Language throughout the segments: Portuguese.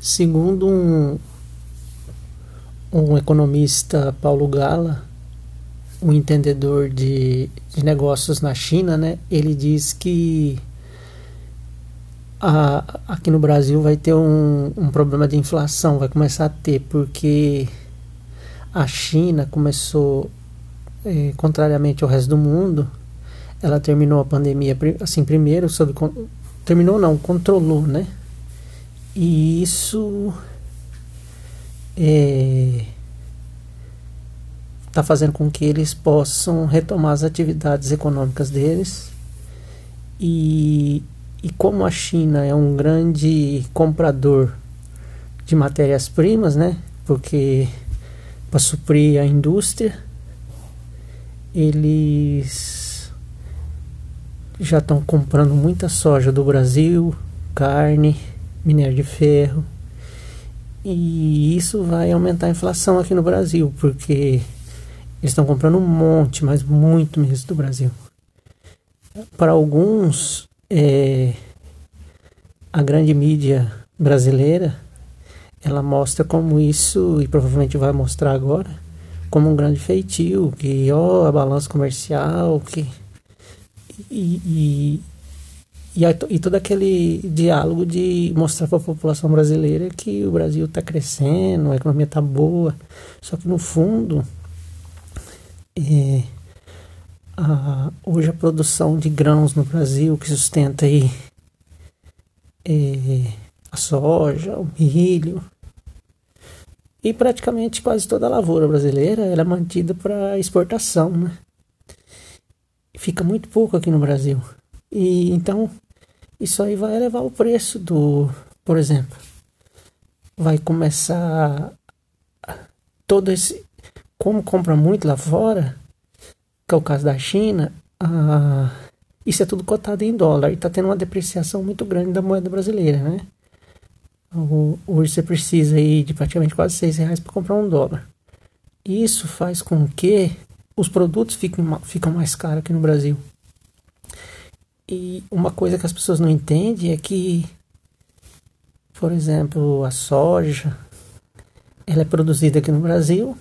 Segundo um, um economista, Paulo Gala, um entendedor de, de negócios na China, né, ele diz que a, aqui no Brasil vai ter um, um problema de inflação, vai começar a ter, porque a China começou, é, contrariamente ao resto do mundo, ela terminou a pandemia assim primeiro sob terminou não controlou né e isso é, está fazendo com que eles possam retomar as atividades econômicas deles. E, e como a China é um grande comprador de matérias-primas, né? Porque para suprir a indústria, eles já estão comprando muita soja do Brasil, carne, minério de ferro. E isso vai aumentar a inflação aqui no Brasil, porque eles estão comprando um monte, mas muito mesmo do Brasil. Para alguns, é, a grande mídia brasileira ela mostra como isso, e provavelmente vai mostrar agora, como um grande feitio, que ó, a balança comercial, que. E, e, e, e todo aquele diálogo de mostrar para a população brasileira que o Brasil está crescendo, a economia está boa. Só que no fundo é, a, hoje a produção de grãos no Brasil que sustenta aí é, a soja, o milho e praticamente quase toda a lavoura brasileira é mantida para exportação, né? Fica muito pouco aqui no Brasil. E então isso aí vai elevar o preço do, por exemplo, vai começar todo esse como compra muito lá fora, que é o caso da China, ah, isso é tudo cotado em dólar e está tendo uma depreciação muito grande da moeda brasileira, né? Hoje você precisa aí de praticamente quase seis reais para comprar um dólar. Isso faz com que os produtos fiquem, ficam mais caros aqui no Brasil. E uma coisa que as pessoas não entendem é que, por exemplo, a soja, ela é produzida aqui no Brasil,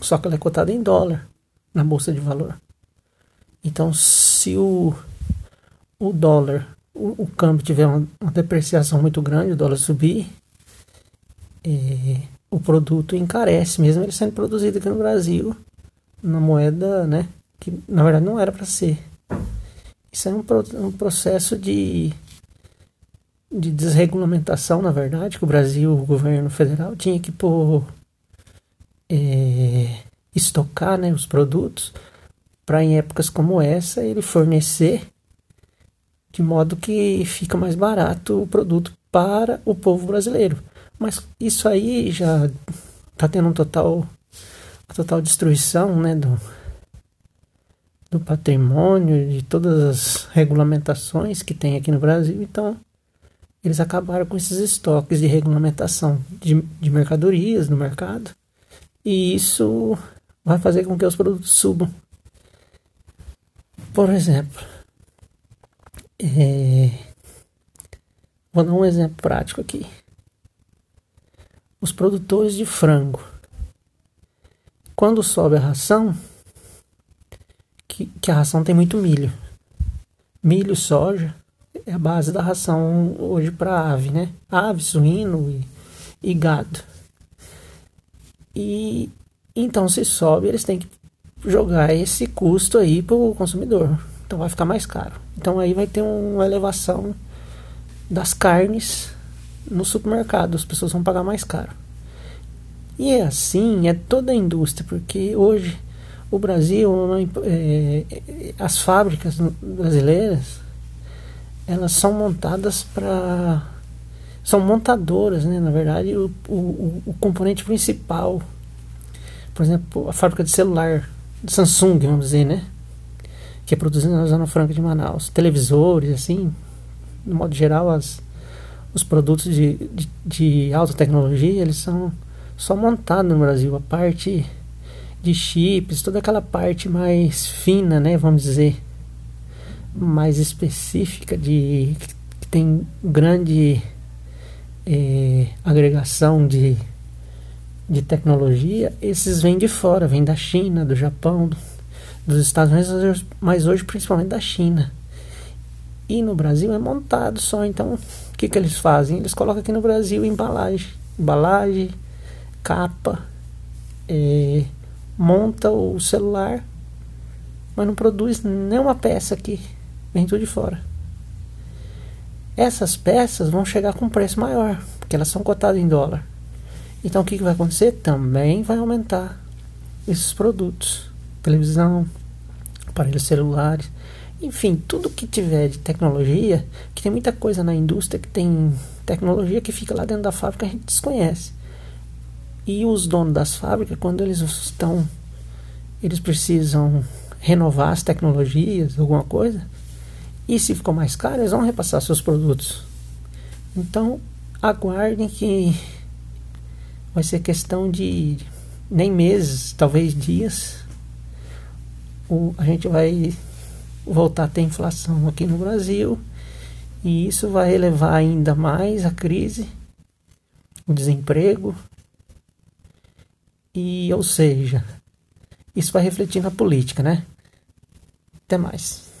só que ela é cotada em dólar na bolsa de valor. Então, se o, o dólar, o, o câmbio tiver uma, uma, depreciação muito grande, o dólar subir, é, o produto encarece, mesmo ele sendo produzido aqui no Brasil, na moeda, né, que na verdade não era para ser. Isso é um, um processo de, de desregulamentação, na verdade, que o Brasil, o governo federal, tinha que pôr é, estocar né, os produtos para em épocas como essa ele fornecer de modo que fica mais barato o produto para o povo brasileiro. Mas isso aí já está tendo um total total destruição né, do, do patrimônio, de todas as regulamentações que tem aqui no Brasil. Então, eles acabaram com esses estoques de regulamentação de, de mercadorias no mercado e isso vai fazer com que os produtos subam. Por exemplo, é... vou dar um exemplo prático aqui. Os produtores de frango, quando sobe a ração, que, que a ração tem muito milho. Milho, soja, é a base da ração hoje para ave, né? Ave, suíno e, e gado. E então se sobe, eles têm que jogar esse custo aí para o consumidor. Então vai ficar mais caro. Então aí vai ter uma elevação das carnes no supermercado, as pessoas vão pagar mais caro. E é assim, é toda a indústria, porque hoje o Brasil, é, as fábricas brasileiras, elas são montadas para são montadoras, né? Na verdade, o, o, o componente principal, por exemplo, a fábrica de celular Samsung, vamos dizer, né? Que é produzida na Zona Franca de Manaus. Televisores, assim, no modo geral, as, os produtos de, de, de alta tecnologia, eles são só montados no Brasil. A parte de chips, toda aquela parte mais fina, né? Vamos dizer, mais específica, de que tem grande é, agregação de, de tecnologia, esses vêm de fora, vêm da China, do Japão, dos Estados Unidos, mas hoje principalmente da China. E no Brasil é montado só, então o que, que eles fazem? Eles colocam aqui no Brasil embalagem, embalagem, capa, é, monta o celular, mas não produz nenhuma peça aqui, vem tudo de fora. Essas peças vão chegar com preço maior, porque elas são cotadas em dólar. Então o que, que vai acontecer? Também vai aumentar esses produtos. Televisão, aparelhos celulares, enfim, tudo que tiver de tecnologia, que tem muita coisa na indústria que tem tecnologia que fica lá dentro da fábrica a gente desconhece. E os donos das fábricas, quando eles estão, eles precisam renovar as tecnologias, alguma coisa, e se ficou mais caro, eles vão repassar seus produtos. Então, aguardem que vai ser questão de nem meses, talvez dias. O, a gente vai voltar a ter inflação aqui no Brasil e isso vai elevar ainda mais a crise, o desemprego e, ou seja, isso vai refletir na política, né? Até mais.